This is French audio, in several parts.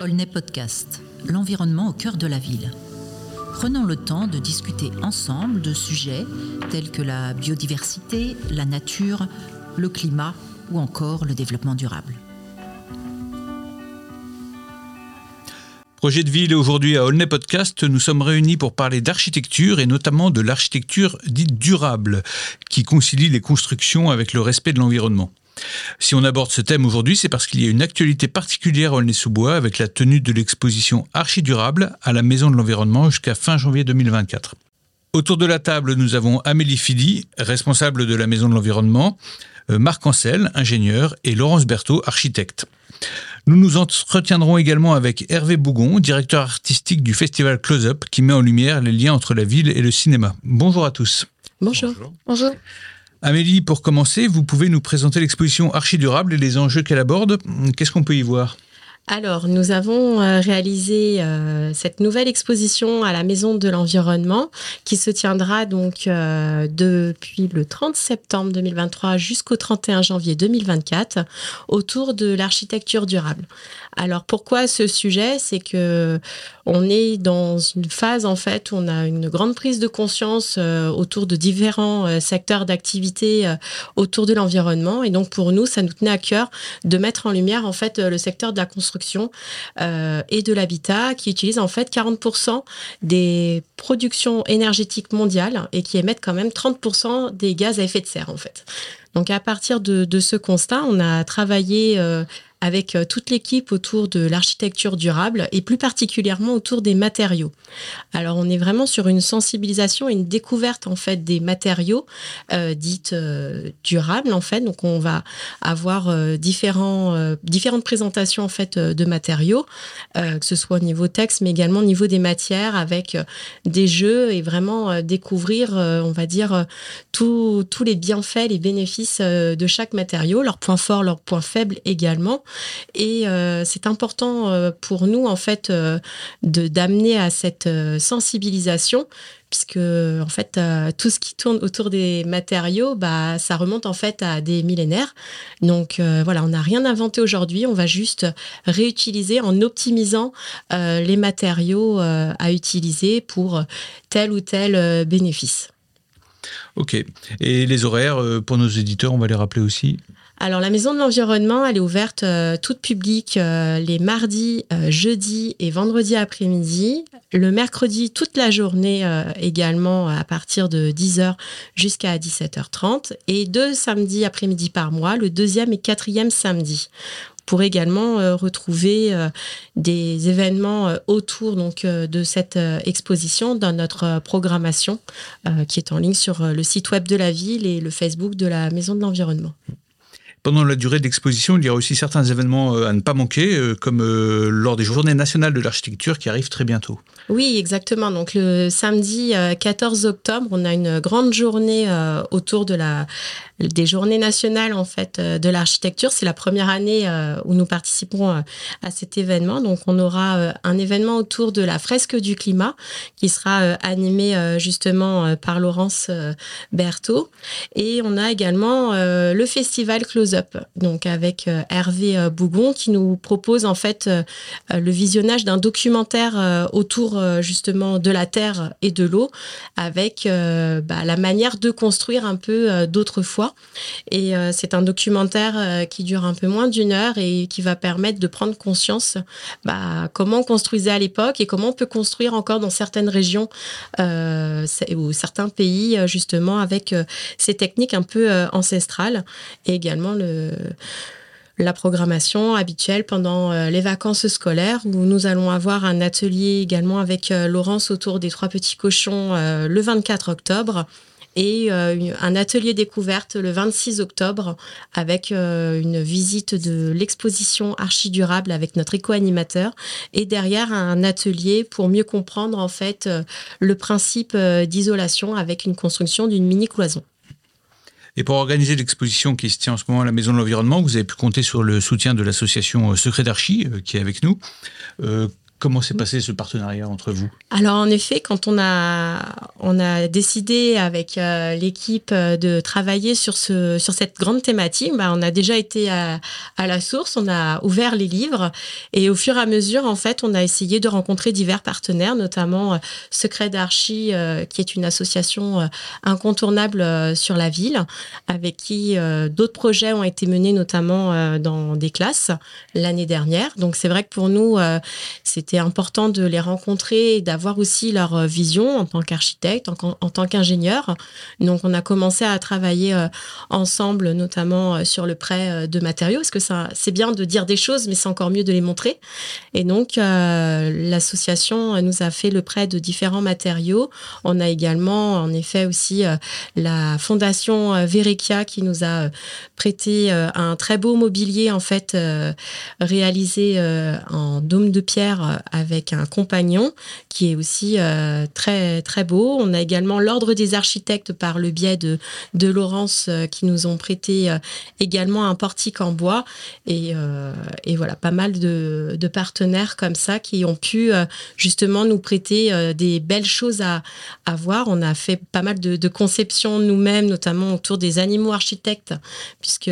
Olney Podcast, l'environnement au cœur de la ville. Prenons le temps de discuter ensemble de sujets tels que la biodiversité, la nature, le climat ou encore le développement durable. Projet de ville aujourd'hui à Olney Podcast, nous sommes réunis pour parler d'architecture et notamment de l'architecture dite durable qui concilie les constructions avec le respect de l'environnement. Si on aborde ce thème aujourd'hui, c'est parce qu'il y a une actualité particulière à Aulnay-sous-Bois avec la tenue de l'exposition Archidurable à la Maison de l'Environnement jusqu'à fin janvier 2024. Autour de la table, nous avons Amélie Fili, responsable de la Maison de l'Environnement, euh, Marc Ancel, ingénieur, et Laurence Berthaud, architecte. Nous nous entretiendrons également avec Hervé Bougon, directeur artistique du festival Close Up, qui met en lumière les liens entre la ville et le cinéma. Bonjour à tous. Bonjour. Bonjour. Amélie, pour commencer, vous pouvez nous présenter l'exposition Archidurable et les enjeux qu'elle aborde. Qu'est-ce qu'on peut y voir? Alors, nous avons euh, réalisé euh, cette nouvelle exposition à la Maison de l'Environnement qui se tiendra donc euh, depuis le 30 septembre 2023 jusqu'au 31 janvier 2024 autour de l'architecture durable. Alors pourquoi ce sujet? C'est que on est dans une phase en fait où on a une grande prise de conscience euh, autour de différents euh, secteurs d'activité euh, autour de l'environnement et donc pour nous ça nous tenait à cœur de mettre en lumière en fait le secteur de la construction et de l'habitat qui utilise en fait 40% des productions énergétiques mondiales et qui émettent quand même 30% des gaz à effet de serre en fait. Donc à partir de, de ce constat, on a travaillé avec euh, toute l'équipe autour de l'architecture durable et plus particulièrement autour des matériaux. Alors on est vraiment sur une sensibilisation et une découverte en fait des matériaux euh, dites euh, durables en fait. Donc on va avoir euh, différents, différentes présentations en fait de matériaux, que ce soit au niveau texte mais également au niveau des matières avec des jeux et vraiment découvrir, on va dire, tous les bienfaits, les bénéfices de chaque matériau, leurs points forts, leurs points faibles également. Et euh, c'est important euh, pour nous, en fait, euh, de d'amener à cette sensibilisation puisque en fait tout ce qui tourne autour des matériaux bah ça remonte en fait à des millénaires. Donc voilà on n'a rien inventé aujourd'hui. On va juste réutiliser en optimisant les matériaux à utiliser pour tel ou tel bénéfice. Ok. Et les horaires pour nos éditeurs on va les rappeler aussi? Alors la maison de l'environnement, elle est ouverte euh, toute publique euh, les mardis, euh, jeudis et vendredis après-midi. Le mercredi, toute la journée également à partir de 10h jusqu'à 17h30. Et deux samedis après-midi par mois, le deuxième et quatrième samedi pour également retrouver des événements autour donc de cette exposition dans notre programmation qui est en ligne sur le site web de la ville et le Facebook de la Maison de l'Environnement. Pendant la durée de l'exposition, il y a aussi certains événements euh, à ne pas manquer, euh, comme euh, lors des Journées nationales de l'architecture qui arrivent très bientôt. Oui, exactement. Donc le samedi 14 octobre, on a une grande journée autour de la des journées nationales en fait de l'architecture. C'est la première année où nous participons à cet événement. Donc on aura un événement autour de la fresque du climat qui sera animé justement par Laurence Berthaud. Et on a également le festival Close Donc avec Hervé Bougon qui nous propose en fait le visionnage d'un documentaire autour justement de la terre et de l'eau avec bah, la manière de construire un peu d'autrefois et euh, c'est un documentaire euh, qui dure un peu moins d'une heure et qui va permettre de prendre conscience bah, comment on construisait à l'époque et comment on peut construire encore dans certaines régions euh, ou certains pays justement avec ces techniques un peu ancestrales. Et également le la programmation habituelle pendant les vacances scolaires où nous allons avoir un atelier également avec Laurence autour des trois petits cochons le 24 octobre et euh, un atelier découverte le 26 octobre avec euh, une visite de l'exposition Archidurable avec notre éco-animateur et derrière un atelier pour mieux comprendre en fait euh, le principe d'isolation avec une construction d'une mini cloison. Et pour organiser l'exposition qui se tient en ce moment à la Maison de l'Environnement, vous avez pu compter sur le soutien de l'association Secret d'Archi qui est avec nous. Comment s'est passé ce partenariat entre vous? Alors en effet, quand on a, on a décidé avec euh, l'équipe euh, de travailler sur, ce, sur cette grande thématique, bah, on a déjà été à, la source, on a ouvert les livres et au fur et à mesure, en fait, on a essayé de rencontrer divers partenaires, notamment euh, Secret d'Archi, qui est une association incontournable sur la ville, avec qui d'autres projets ont été menés, notamment dans des classes l'année dernière. Donc c'est vrai que pour nous, c'est c'était important de les rencontrer et d'avoir aussi leur euh, vision en tant qu'architecte, en, tant qu'ingénieur. Donc, on a commencé à travailler euh, ensemble, notamment euh, sur le prêt de matériaux, parce que c'est bien de dire des choses, mais c'est encore mieux de les montrer. Et donc, l'association nous a fait le prêt de différents matériaux. On a également, en effet, aussi la fondation Verekia qui nous a prêté un très beau mobilier, en fait, réalisé en dôme de pierre avec un compagnon qui est aussi euh, très très beau. On a également l'ordre des architectes par le biais de, de Laurence euh, qui nous ont prêté euh, également un portique en bois et, et voilà pas mal de, de, partenaires comme ça qui ont pu justement nous prêter des belles choses à, à voir. On a fait pas mal de, de conceptions nous-mêmes, notamment autour des animaux architectes, puisque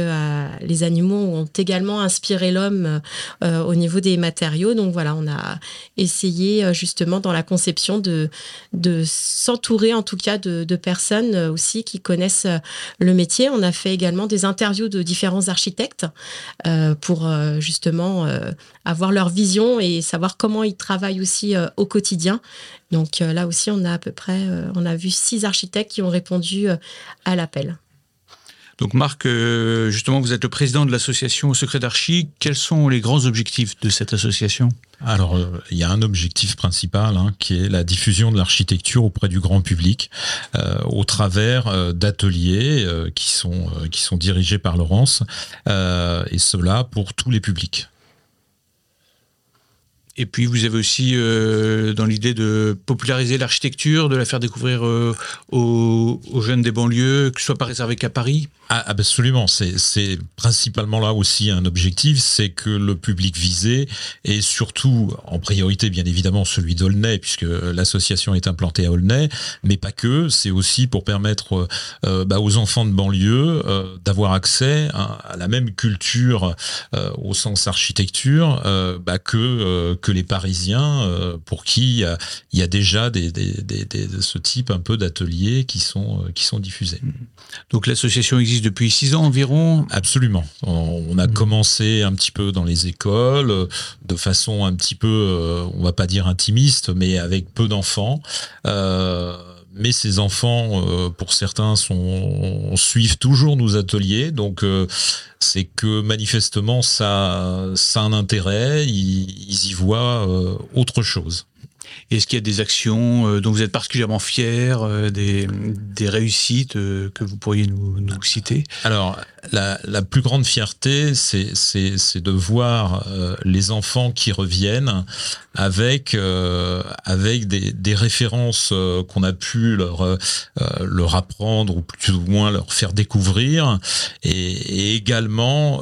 les animaux ont également inspiré l'homme au niveau des matériaux. Donc voilà, on a essayer euh, justement dans la conception de, s'entourer en tout cas de, personnes euh, aussi qui connaissent euh, le métier. On a fait également des interviews de différents architectes pour justement avoir leur vision et savoir comment ils travaillent aussi au quotidien. Donc là aussi, on a à peu près, on a vu six architectes qui ont répondu à l'appel. Donc Marc, justement, vous êtes le président de l'association Secret d'Archi. Quels sont les grands objectifs de cette association? Alors, euh, il y a un objectif principal hein, qui est la diffusion de l'architecture auprès du grand public euh, au travers euh, d'ateliers qui sont dirigés par Laurence et cela pour tous les publics. Et puis vous avez aussi dans l'idée de populariser l'architecture, de la faire découvrir aux, aux, jeunes des banlieues, que ce soit pas réservé qu'à Paris? Ah, absolument, c'est principalement là aussi un objectif, c'est que le public visé est surtout en priorité bien évidemment celui d'Aulnay puisque l'association est implantée à Aulnay, mais pas que, c'est aussi pour permettre euh, bah, aux enfants de banlieue euh, d'avoir accès à, la même culture euh, au sens architecture bah, que que les Parisiens pour qui il y a déjà des, des, des, des, ce type un peu d'ateliers qui sont qui sont diffusés. Donc l'association existe depuis six ans environ? Absolument. On, a commencé un petit peu dans les écoles, de façon un petit peu, euh, on va pas dire intimiste, mais avec peu d'enfants. Euh, mais ces enfants, euh, pour certains, suivent toujours nos ateliers. Donc, c'est que manifestement, ça, ça a un intérêt. Ils, y voient autre chose. Est-ce qu'il y a des actions euh, dont vous êtes particulièrement fiers, euh, des, réussites euh, que vous pourriez nous, citer? Alors, la, plus grande fierté, c'est de voir les enfants qui reviennent avec, avec des, références qu'on a pu leur, leur apprendre ou plus ou moins leur faire découvrir et, et également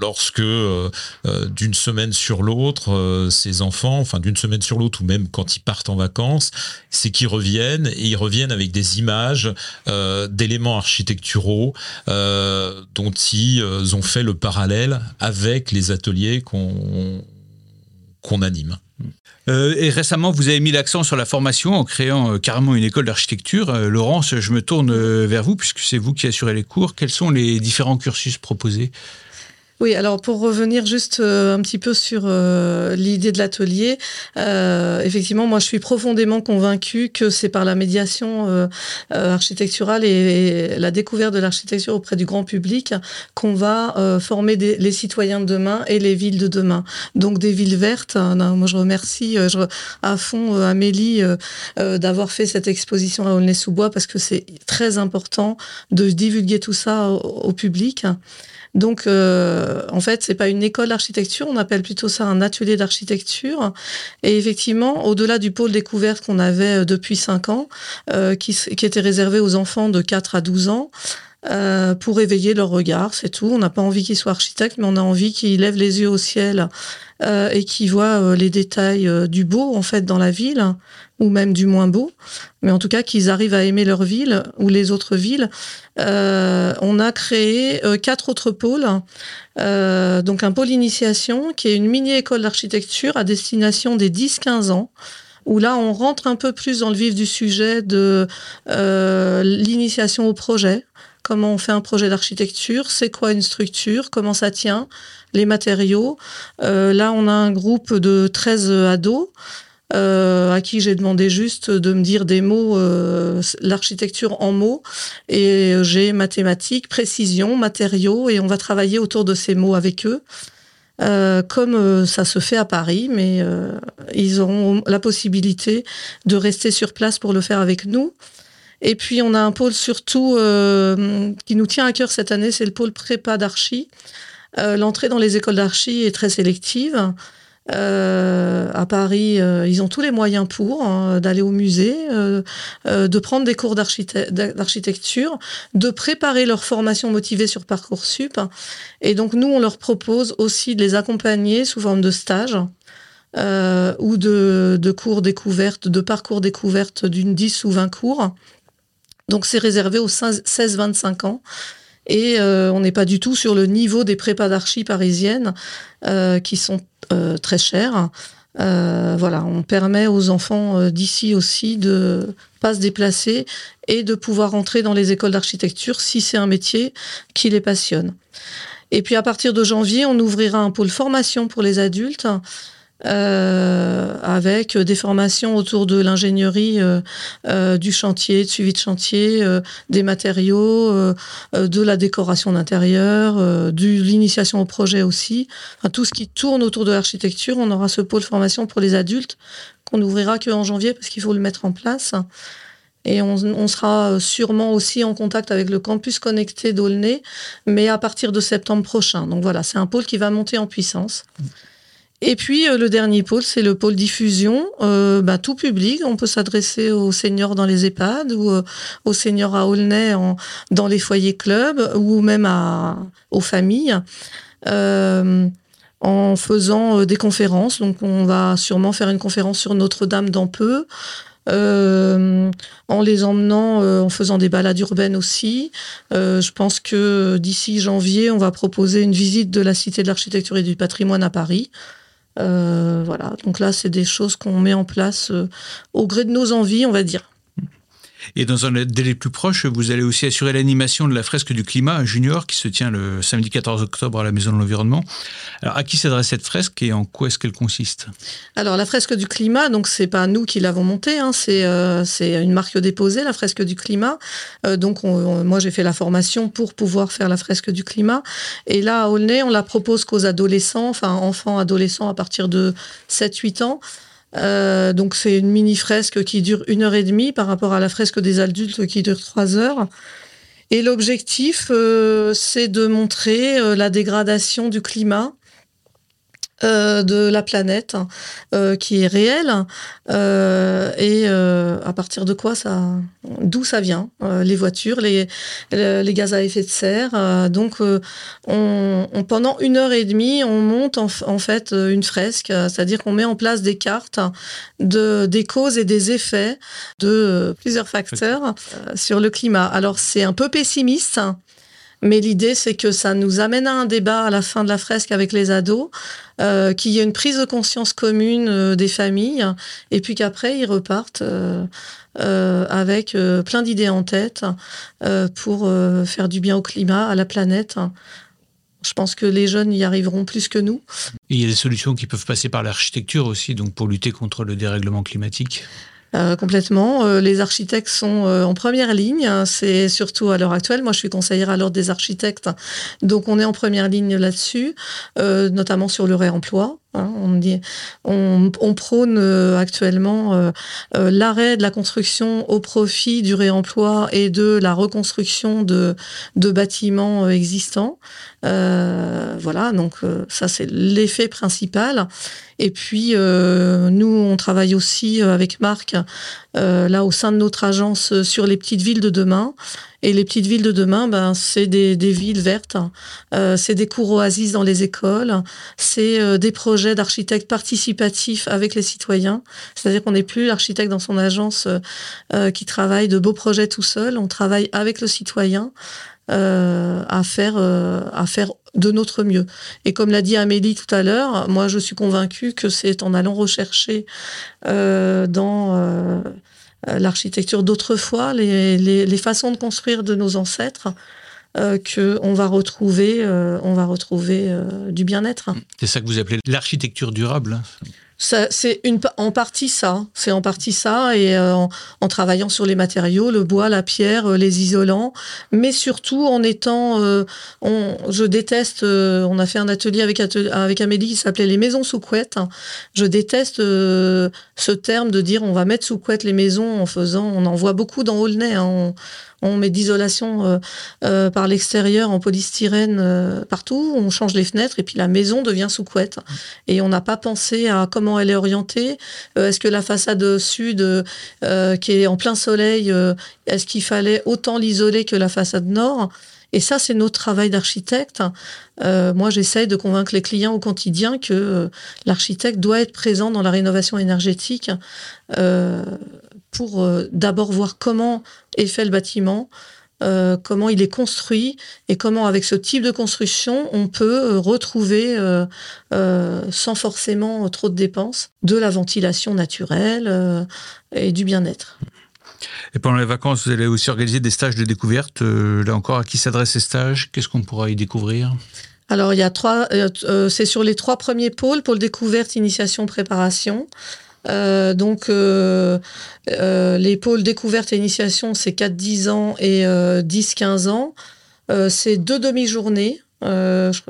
lorsque euh, euh, d'une semaine sur l'autre, euh, ces enfants, enfin d'une semaine sur l'autre ou même quand ils partent en vacances, c'est qu'ils reviennent et ils reviennent avec des images d'éléments architecturaux dont ils ont fait le parallèle avec les ateliers qu'on qu'on anime. et récemment, vous avez mis l'accent sur la formation en créant carrément une école d'architecture. Laurence, je me tourne vers vous puisque c'est vous qui assurez les cours. Quels sont les différents cursus proposés? Oui, alors pour revenir juste euh, un petit peu sur euh, l'idée de l'atelier, euh, effectivement, moi je suis profondément convaincue que c'est par la médiation architecturale et, la découverte de l'architecture auprès du grand public qu'on va former les citoyens de demain et les villes de demain. Donc des villes vertes. Hein, moi je remercie à fond Amélie d'avoir fait cette exposition à Aulnay-sous-Bois parce que c'est très important de divulguer tout ça au public. Donc, euh, en fait, c'est pas une école d'architecture, on appelle plutôt ça un atelier d'architecture. Et effectivement, au-delà du pôle découverte qu'on avait euh, depuis 5 ans, euh, qui, qui, était réservé aux enfants de 4 à 12 ans, pour éveiller leur regard, c'est tout. On n'a pas envie qu'ils soient architectes, mais on a envie qu'ils lèvent les yeux au ciel et qu'ils voient les détails du beau en fait dans la ville ou même du moins beau, mais en tout cas qu'ils arrivent à aimer leur ville ou les autres villes. on a créé quatre autres pôles. donc un pôle initiation qui est une mini école d'architecture à destination des 10-15 ans où là, on rentre un peu plus dans le vif du sujet de euh, l'initiation au projet. Comment on fait un projet d'architecture, c'est quoi une structure, comment ça tient, les matériaux. Euh, là, on a un groupe de 13 ados. Euh, à qui j'ai demandé juste de me dire des mots, l'architecture en mots, et j'ai mathématiques, précision, matériaux, et on va travailler autour de ces mots avec eux. Euh, comme euh, ça se fait à Paris, mais euh, ils auront la possibilité de rester sur place pour le faire avec nous. Et puis on a un pôle surtout qui nous tient à cœur cette année, c'est le pôle prépa d'archi. L'entrée dans les écoles d'archi est très sélective. Euh, à Paris, euh, ils ont tous les moyens pour hein, d'aller au musée, euh, de prendre des cours d'architecture, de préparer leur formation motivée sur Parcoursup. Et donc nous, on leur propose aussi de les accompagner sous forme de stage. ou de, de cours découvertes, de parcours découvertes d'une 10 ou 20 cours. Donc c'est réservé aux 16-25 ans. Et on n'est pas du tout sur le niveau des prépas d'archi parisiennes qui sont euh, très cher. Euh, voilà, on permet aux enfants euh, d'ici aussi de pas se déplacer et de pouvoir entrer dans les écoles d'architecture si c'est un métier qui les passionne. Et puis à partir de janvier, on ouvrira un pôle formation pour les adultes euh, avec des formations autour de l'ingénierie euh, euh, du chantier, de suivi de chantier, des matériaux, de la décoration d'intérieur, de l'initiation au projet aussi. Enfin, tout ce qui tourne autour de l'architecture, on aura ce pôle formation pour les adultes qu'on n'ouvrira qu'en janvier parce qu'il faut le mettre en place. Et on, on, sera sûrement aussi en contact avec le campus connecté d'Aulnay, mais à partir de septembre prochain. Donc voilà, c'est un pôle qui va monter en puissance. Et puis euh, le dernier pôle, c'est le pôle diffusion, euh, bah, tout public. On peut s'adresser aux seniors dans les EHPAD ou euh, aux seniors à Aulnay en, dans les foyers clubs ou même à, aux familles. en faisant des conférences. Donc, on va sûrement faire une conférence sur Notre-Dame dans peu. en les emmenant, en faisant des balades urbaines aussi. je pense que d'ici janvier, on va proposer une visite de la Cité de l'Architecture et du Patrimoine à Paris. Euh, voilà, donc là, c'est des choses qu'on met en place euh, au gré de nos envies, on va dire. Et dans un délai plus proche, vous allez aussi assurer l'animation de la fresque du climat junior qui se tient le samedi 14 octobre à la Maison de l'Environnement. Alors, à qui s'adresse cette fresque et en quoi est-ce qu'elle consiste? Alors, la fresque du climat, donc c'est pas nous qui l'avons montée, hein, c'est euh, une marque déposée, la fresque du climat. Euh, donc, moi, j'ai fait la formation pour pouvoir faire la fresque du climat. Et là, à Aulnay, on la propose qu'aux adolescents, enfin enfants, adolescents à partir de 7-8 ans. Euh, donc c'est une mini fresque qui dure une heure et demie par rapport à la fresque des adultes qui dure trois heures. Et l'objectif, euh, c'est de montrer euh, la dégradation du climat euh, de la planète euh, qui est réelle. Euh, et à partir de quoi ça d'où ça vient les voitures les, les gaz à effet de serre. Donc on, pendant une heure et demie on monte en, en fait une fresque. C'est-à-dire qu'on met en place des cartes de des causes et des effets de plusieurs facteurs sur le climat. Alors c'est un peu pessimiste mais l'idée, c'est que ça nous amène à un débat à la fin de la fresque avec les ados, euh, qu'il y ait une prise de conscience commune euh, des familles, et puis qu'après, ils repartent euh, avec plein d'idées en tête pour faire du bien au climat, à la planète. Je pense que les jeunes y arriveront plus que nous. Il y a des solutions qui peuvent passer par l'architecture aussi, donc pour lutter contre le dérèglement climatique. Euh, complètement. Euh, les architectes sont euh, en première ligne. C'est surtout à l'heure actuelle. Moi, je suis conseillère à l'ordre des architectes, donc on est en première ligne là-dessus, notamment sur le réemploi. Hein, on, prône euh, actuellement euh, euh, l'arrêt de la construction au profit du réemploi et de la reconstruction de bâtiments existants. voilà, donc ça c'est l'effet principal. Et puis nous, on travaille aussi avec Marc là au sein de notre agence sur les petites villes de demain. Et les petites villes de demain, ben, c'est des, des, villes vertes, euh, c'est des cours oasis dans les écoles, c'est euh, des projets d'architectes participatifs avec les citoyens. C'est-à-dire qu'on n'est plus l'architecte dans son agence euh, qui travaille de beaux projets tout seul, on travaille avec le citoyen. à faire à faire de notre mieux. Et comme l'a dit Amélie tout à l'heure, moi je suis convaincue que c'est en allant rechercher dans euh, l'architecture d'autrefois, les, façons de construire de nos ancêtres, euh, qu'on va retrouver, euh, on va retrouver du bien-être. C'est ça que vous appelez l'architecture durable hein c'est une, en partie ça. C'est en partie ça, et euh, en, travaillant sur les matériaux, le bois, la pierre, euh, les isolants, mais surtout en étant. Euh, on, je déteste. on a fait un atelier avec, avec Amélie qui s'appelait les maisons sous couette. Je déteste ce terme de dire on va mettre sous couette les maisons en faisant. On en voit beaucoup dans Aulnay. Hein, met d'isolation euh, euh, par l'extérieur en polystyrène euh, partout, on change les fenêtres et puis la maison devient sous couette. Et on n'a pas pensé à comment elle est orientée. est-ce que la façade sud, qui est en plein soleil, est-ce qu'il fallait autant l'isoler que la façade nord? Et ça, c'est notre travail d'architecte. moi, j'essaye de convaincre les clients au quotidien que l'architecte doit être présent dans la rénovation énergétique pour euh, d'abord voir comment est fait le bâtiment, euh, comment il est construit et comment avec ce type de construction on peut euh, retrouver sans forcément trop de dépenses de la ventilation naturelle et du bien-être. Et pendant les vacances, vous allez aussi organiser des stages de découverte. là encore, à qui s'adressent ces stages? Qu'est-ce qu'on pourra y découvrir? Alors, il y a trois, c'est sur les trois premiers pôles, pôle découverte, initiation, préparation. Euh, donc, euh, euh, les pôles découverte et initiation, c'est 4-10 ans et 10-15 ans. c'est deux demi-journées.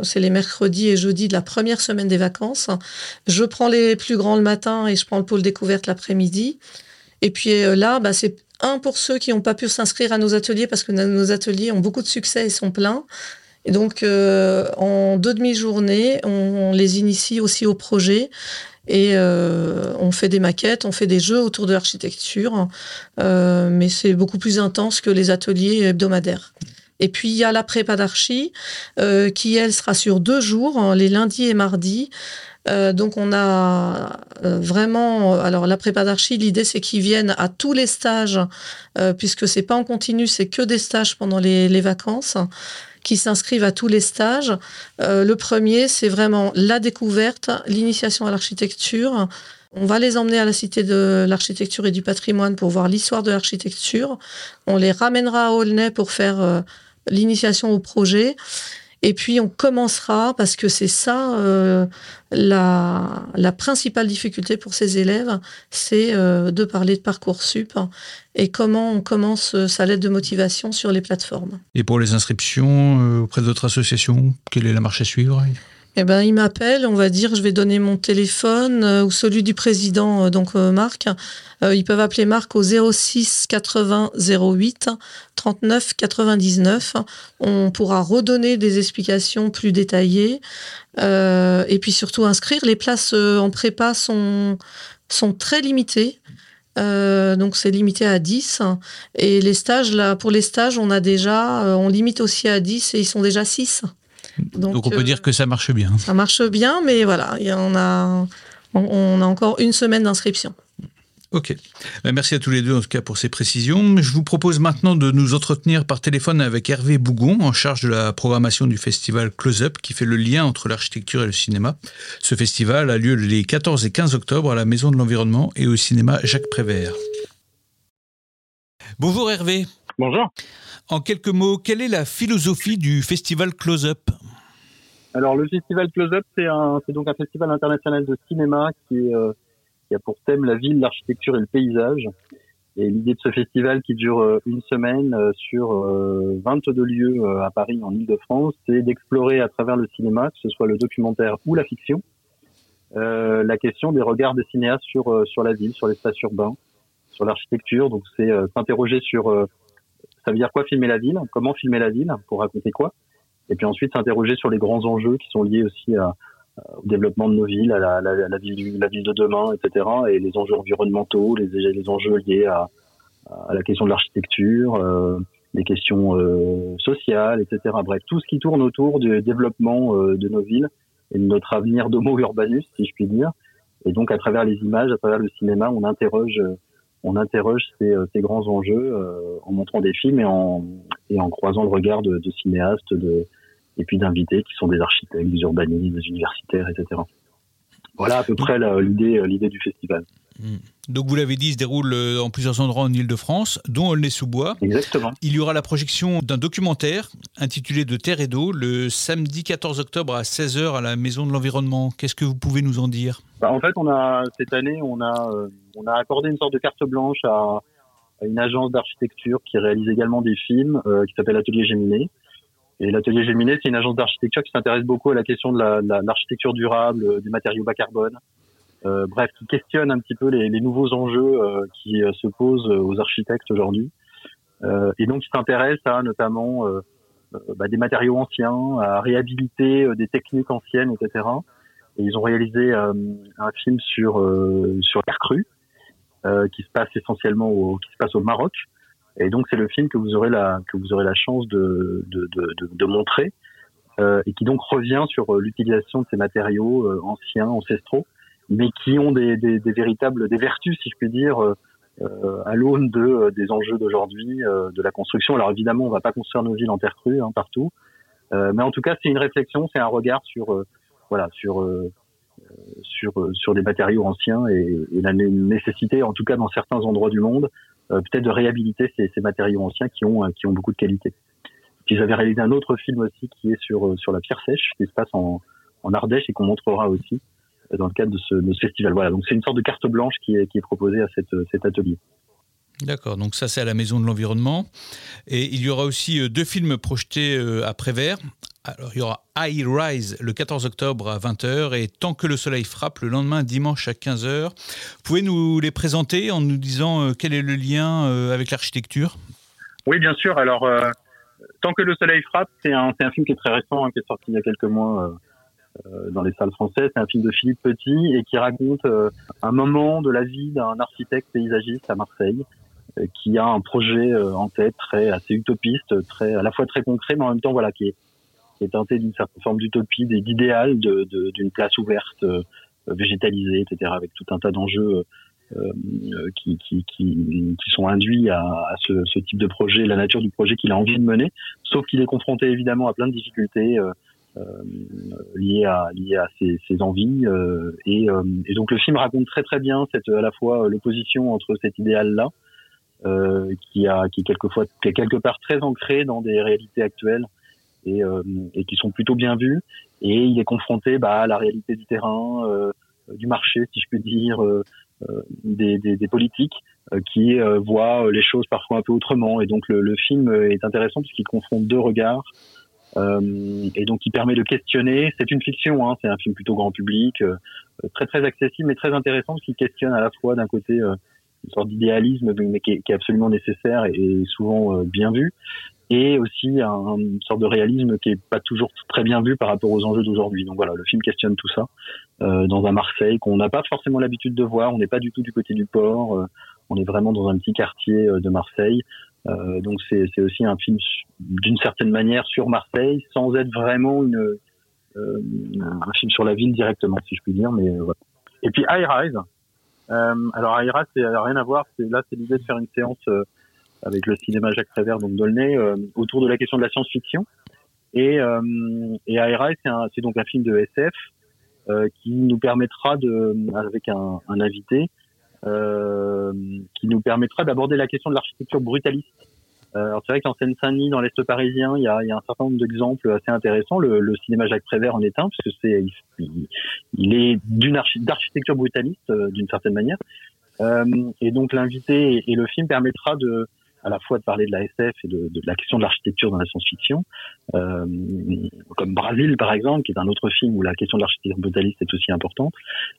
c'est les mercredis et jeudis de la première semaine des vacances. Je prends les plus grands le matin et je prends le pôle découverte l'après-midi. Et puis là, bah, c'est un pour ceux qui n'ont pas pu s'inscrire à nos ateliers parce que nos ateliers ont beaucoup de succès et sont pleins. Et donc, en deux demi-journées, on, les initie aussi au projet. Et euh, on fait des maquettes, on fait des jeux autour de l'architecture, euh, mais c'est beaucoup plus intense que les ateliers hebdomadaires. Et puis il y a la prépa d'archi, euh, qui elle sera sur deux jours, hein, les lundis et mardis. donc on a vraiment, alors la prépa d'archi, l'idée c'est qu'ils viennent à tous les stages, puisque c'est pas en continu, c'est que des stages pendant les, les vacances qui s'inscrivent à tous les stages. Euh, le premier, c'est vraiment la découverte, l'initiation à l'architecture. On va les emmener à la Cité de l'architecture et du patrimoine pour voir l'histoire de l'architecture. On les ramènera à Aulnay pour faire euh, l'initiation au projet. Et puis on commencera, parce que c'est ça euh, la, la, principale difficulté pour ces élèves, c'est euh, de parler de Parcoursup et comment on commence euh, sa lettre de motivation sur les plateformes. Et pour les inscriptions auprès de votre association, quelle est la marche à suivre? Eh ben, il m'appelle, on va dire, je vais donner mon téléphone ou celui du président, donc Marc. ils peuvent appeler Marc au 06 80 08 39 99. On pourra redonner des explications plus détaillées euh, et puis surtout inscrire. Les places euh, en prépa sont, sont très limitées. Euh, donc c'est limité à 10 et les stages là pour les stages on a déjà on limite aussi à 10 et ils sont déjà 6 donc, on peut dire que ça marche bien ça marche bien mais voilà il y en a on a encore une semaine d'inscription Ok. Ben, merci à tous les deux en tout cas pour ces précisions. Je vous propose maintenant de nous entretenir par téléphone avec Hervé Bougon, en charge de la programmation du festival Close Up, qui fait le lien entre l'architecture et le cinéma. Ce festival a lieu les 14 et 15 octobre à la Maison de l'Environnement et au cinéma Jacques Prévert. Bonjour Hervé. Bonjour. En quelques mots, quelle est la philosophie du festival Close Up? Alors le festival Close Up, c'est donc un festival international de cinéma. Euh, qui a pour thème la ville, l'architecture et le paysage. Et l'idée de ce festival qui dure euh, une semaine euh, sur 22 euh, lieux à Paris, en Ile-de-France, c'est d'explorer à travers le cinéma, que ce soit le documentaire ou la fiction, euh, la question des regards des cinéastes sur sur la ville, sur l'espace urbain, sur l'architecture. Donc c'est s'interroger sur ça veut dire quoi filmer la ville, comment filmer la ville, pour raconter quoi, et puis ensuite s'interroger sur les grands enjeux qui sont liés aussi à, au développement de nos villes, à la, la, la, ville, la ville de demain, etc. Et les enjeux environnementaux, les, les enjeux liés à, à la question de l'architecture, euh, des questions sociales, etc. Bref, tout ce qui tourne autour du développement de nos villes et de notre avenir d'homo urbanus, si je puis dire. Et donc, à travers les images, à travers le cinéma, on interroge, on interroge ces, ces grands enjeux en montrant des films et en, et en croisant le regard de, de cinéastes, de, et puis d'invités qui sont des architectes, des urbanistes, des universitaires, etc. Voilà à peu près l'idée, l'idée du festival. Hmm. Donc vous l'avez dit, il se déroule euh, en plusieurs endroits en Ile-de-France, dont Aulnay-sous-Bois. Exactement. Il y aura la projection d'un documentaire intitulé De terre et d'eau le samedi 14 octobre à 16h à la Maison de l'Environnement. Qu'est-ce que vous pouvez nous en dire? Bah, En fait, on a, cette année, on a, euh, on a accordé une sorte de carte blanche à, une agence d'architecture qui réalise également des films, euh, qui s'appelle Atelier Géminé. Et l'atelier Géminé, c'est une agence d'architecture qui s'intéresse beaucoup à la question de l'architecture la, durable, euh, des matériaux bas carbone. Euh, bref, qui questionne un petit peu les, les nouveaux enjeux euh, qui euh, se posent aux architectes aujourd'hui. et donc, qui s'intéresse à notamment bah, des matériaux anciens, à réhabiliter des techniques anciennes, etc. Et ils ont réalisé un film sur sur l'air cru, qui se passe essentiellement au, qui se passe au Maroc. Et donc c'est le film que vous aurez la que vous aurez la chance de de, de, de montrer euh, et qui donc revient sur euh, l'utilisation de ces matériaux euh, anciens, ancestraux, mais qui ont des, des, des, véritables des vertus, si je puis dire, euh, à l'aune de des enjeux d'aujourd'hui, de la construction. Alors évidemment, on va pas construire nos villes en terre crue hein, partout, mais en tout cas, c'est une réflexion, c'est un regard sur voilà sur sur sur des matériaux anciens et, la nécessité, en tout cas dans certains endroits du monde, euh, peut-être de réhabiliter ces, matériaux anciens qui ont, euh, qui ont beaucoup de qualité. Puis j'avais réalisé un autre film aussi qui est sur, euh, sur la pierre sèche, qui se passe en, en Ardèche et qu'on montrera aussi dans le cadre de ce, festival. Voilà, donc c'est une sorte de carte blanche qui est, proposée à cet atelier. D'accord, donc ça c'est à la Maison de l'Environnement. Et il y aura aussi deux films projetés à Prévert. Alors, il y aura High Rise le 14 octobre à 20h et Tant que le soleil frappe le lendemain dimanche à 15h. Vous pouvez nous les présenter en nous disant euh, quel est le lien euh, avec l'architecture? Oui, bien sûr. Alors, euh, Tant que le soleil frappe, c'est un, film qui est très récent, hein, qui est sorti il y a quelques mois dans les salles françaises. C'est un film de Philippe Petit et qui raconte un moment de la vie d'un architecte paysagiste à Marseille qui a un projet en tête très assez utopiste, très à la fois très concret, mais en même temps voilà qui est qui est teinté d'une certaine forme d'utopie, d'idéal d'une place ouverte, euh, végétalisée, etc., avec tout un tas d'enjeux euh, euh, qui, qui, qui, qui, sont induits à, à ce, ce, type de projet, la nature du projet qu'il a envie de mener, sauf qu'il est confronté évidemment à plein de difficultés euh, liées à, liées à ses, ses envies. Et, et, donc le film raconte très très bien cette, à la fois l'opposition entre cet idéal-là, qui, a, qui, est quelquefois, qui est quelque part très ancré dans des réalités actuelles, et, euh, et, qui sont plutôt bien vus. Et il est confronté bah, à la réalité du terrain, euh, du marché, si je puis dire, euh, des, politiques qui voient les choses parfois un peu autrement. Et donc le, film est intéressant puisqu'il confronte deux regards. Et donc il permet de questionner. C'est une fiction, hein, c'est un film plutôt grand public, très très accessible, mais très intéressant parce qu'il questionne à la fois d'un côté une sorte d'idéalisme, mais qui est, absolument nécessaire et, souvent bien vu, et aussi un, une sorte de réalisme qui est pas toujours très bien vu par rapport aux enjeux d'aujourd'hui. Donc voilà, le film questionne tout ça euh, dans un Marseille qu'on n'a pas forcément l'habitude de voir. On n'est pas du tout du côté du port. Euh, on est vraiment dans un petit quartier euh, de Marseille. Euh, donc c'est aussi un film d'une certaine manière sur Marseille, sans être vraiment une, euh, un film sur la ville directement, si je puis dire. Mais voilà. Et puis High Rise. alors High Rise, c'est rien à voir. Là, c'est l'idée de faire une séance avec le cinéma Jacques Prévert, donc Dolnay, euh, autour de la question de la science-fiction. Et, euh, et c'est donc un film de SF euh, qui nous permettra de, avec un, un invité, euh, qui nous permettra d'aborder la question de l'architecture brutaliste. Euh, alors c'est vrai qu'en Seine-Saint-Denis, dans l'Est parisien, il y a, y a un certain nombre d'exemples assez intéressants. Le, le, cinéma Jacques Prévert en est un, puisque c'est, il, il, est d'une d'architecture brutaliste d'une certaine manière. et donc l'invité et, le film permettra de à la fois de parler de la SF et de, de la question de l'architecture dans la science-fiction, euh, comme Brasil par exemple, qui est un autre film où la question de l'architecture brutaliste est aussi importante.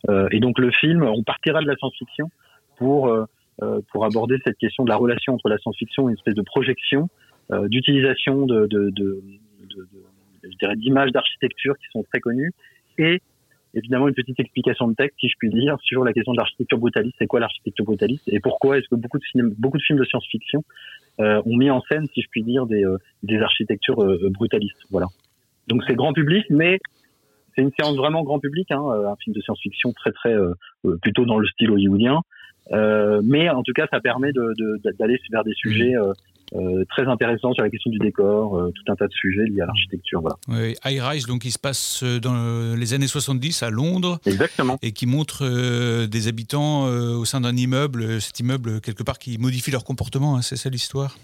Euh, et donc le film, on partira de la science-fiction pour euh, euh pour aborder cette question de la relation entre la science-fiction et une espèce de projection, euh, d'utilisation de, de, de, de, je d'images d'architecture qui sont très connues et évidemment une petite explication de texte, si je puis dire, sur la question de l'architecture brutaliste. C'est quoi l'architecture brutaliste et pourquoi est-ce que beaucoup de, films, beaucoup de films de science-fiction ont mis en scène, si je puis dire, des, des architectures brutalistes? Voilà. Donc c'est grand public, mais c'est une séance vraiment grand public, hein, un film de science-fiction très très plutôt dans le style hollywoodien. mais en tout cas, ça permet d'aller de, vers des sujets euh, très intéressant sur la question du décor, euh, tout un tas de sujets liés à l'architecture. Voilà. Oui, High Rise, donc, il se passe euh, dans les années 70 à Londres. Exactement. Et qui montre des habitants au sein d'un immeuble, cet immeuble, quelque part, qui modifie leur comportement. Hein, c'est ça l'histoire?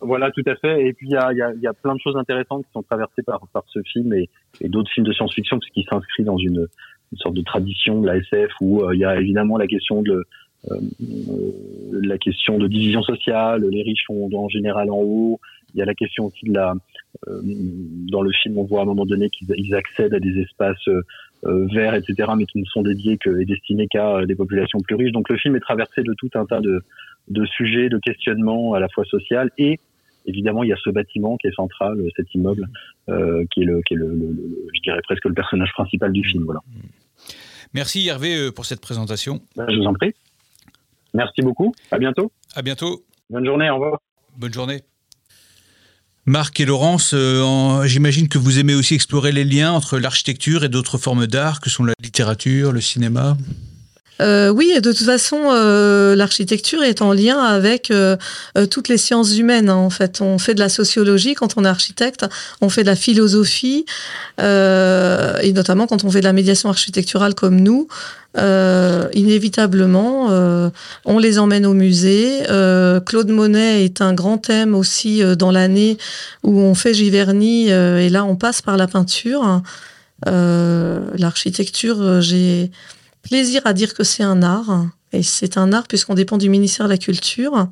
Voilà, tout à fait. Et puis il y a, y, a, y a, plein de choses intéressantes qui sont traversées par, par ce film et, et d'autres films de science-fiction, puisqu'il s'inscrit dans une, une, sorte de tradition de la SF où il y a évidemment la question de, euh, la question de division sociale, les riches sont en général en haut. Il y a la question aussi de la, euh, dans le film, on voit à un moment donné qu'ils accèdent à des espaces euh, verts, etc., mais qui ne sont dédiés que et destinés qu'à des populations plus riches. Donc le film est traversé de tout un tas de, de sujets, de questionnements à la fois social et évidemment il y a ce bâtiment qui est central, cet immeuble, euh, qui est le, qui est le, le, je dirais presque le personnage principal du film. Voilà. Merci Hervé pour cette présentation. Ben, je vous en prie. Merci beaucoup. À bientôt. À bientôt. Bonne journée. Au revoir. Bonne journée. Marc et Laurence, euh, j'imagine que vous aimez aussi explorer les liens entre l'architecture et d'autres formes d'art que sont la littérature, le cinéma. Euh, oui, de toute façon, euh, l'architecture est en lien avec euh, toutes les sciences humaines. Hein, en fait, on fait de la sociologie quand on est architecte, on fait de la philosophie, et notamment quand on fait de la médiation architecturale comme nous. inévitablement, on les emmène au musée. Claude Monet est un grand thème aussi dans l'année où on fait Giverny, et là on passe par la peinture. L'architecture, j'ai plaisir à dire que c'est un art. Et c'est un art puisqu'on dépend du ministère de la Culture.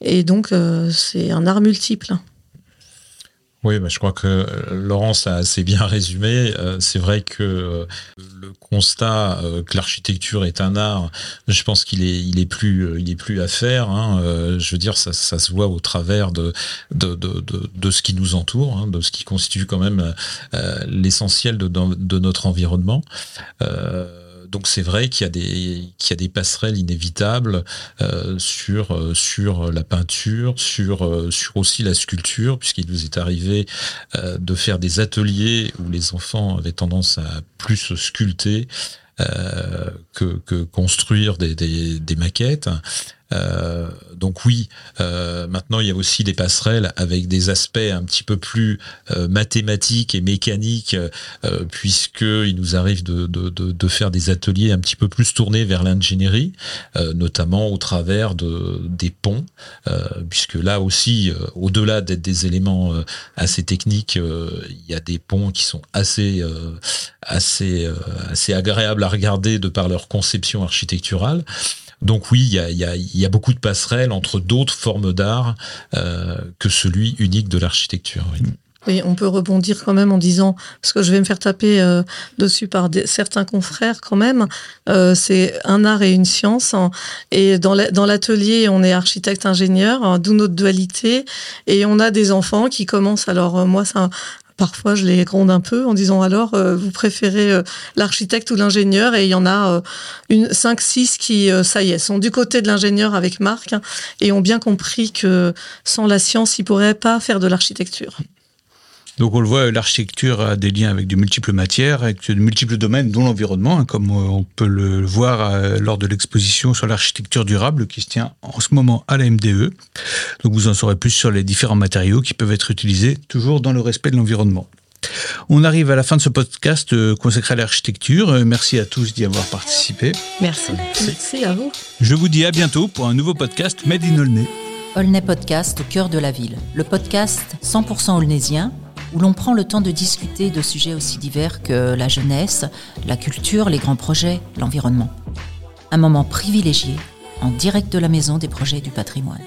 Et donc, euh, c'est un art multiple. Oui, bah, je crois que Laurence a assez bien résumé. Euh, c'est vrai que euh, le constat que l'architecture est un art, je pense qu'il est, il est plus, il est plus à faire. Hein. je veux dire, ça, ça, se voit au travers de de, de, de, ce qui nous entoure, hein, de ce qui constitue quand même l'essentiel de, de, notre environnement. Euh, donc c'est vrai qu'il y a des passerelles inévitables euh, sur euh, sur la peinture, sur euh, sur aussi la sculpture, puisqu'il nous est arrivé de faire des ateliers où les enfants avaient tendance à plus sculpter que, construire des maquettes. Euh, donc oui, euh, maintenant il y a aussi des passerelles avec des aspects un petit peu plus euh, mathématiques et mécaniques, euh, puisque il nous arrive de, de, de, de, faire des ateliers un petit peu plus tournés vers l'ingénierie, euh, notamment au travers de des ponts, puisque là aussi, au-delà d'être des éléments assez techniques, il y a des ponts qui sont assez assez assez agréables à regarder de par leur conception architecturale. Donc oui, il y a, y, a, beaucoup de passerelles entre d'autres formes d'art euh, que celui unique de l'architecture. Oui. On peut rebondir quand même en disant, parce que je vais me faire taper euh, dessus par certains confrères quand même, euh, c'est un art et une science. Hein, et dans l'atelier, on est architecte-ingénieur, hein, d'où notre dualité. Et on a des enfants qui commencent, alors euh, moi, ça, parfois je les gronde un peu en disant alors euh, vous préférez euh, l'architecte ou l'ingénieur? Et il y en a euh, une 5 6 qui ça y est sont du côté de l'ingénieur avec Marc hein, et ont bien compris que sans la science ils pourraient pas faire de l'architecture. Donc on le voit, l'architecture a des liens avec de multiples matières, avec de multiples domaines, dont l'environnement, hein, comme on peut le voir euh, lors de l'exposition sur l'architecture durable qui se tient en ce moment à la MDE. Donc vous en saurez plus sur les différents matériaux qui peuvent être utilisés toujours dans le respect de l'environnement. On arrive à la fin de ce podcast euh, consacré à l'architecture. Euh, merci à tous d'y avoir participé. Merci. Merci à vous. Je vous dis à bientôt pour un nouveau podcast Made in Aulnay. Aulnay Podcast au cœur de la ville. Le podcast 100% aulnaysien où l'on prend le temps de discuter de sujets aussi divers que la jeunesse, la culture, les grands projets, l'environnement. Un moment privilégié en direct de la maison des projets du patrimoine.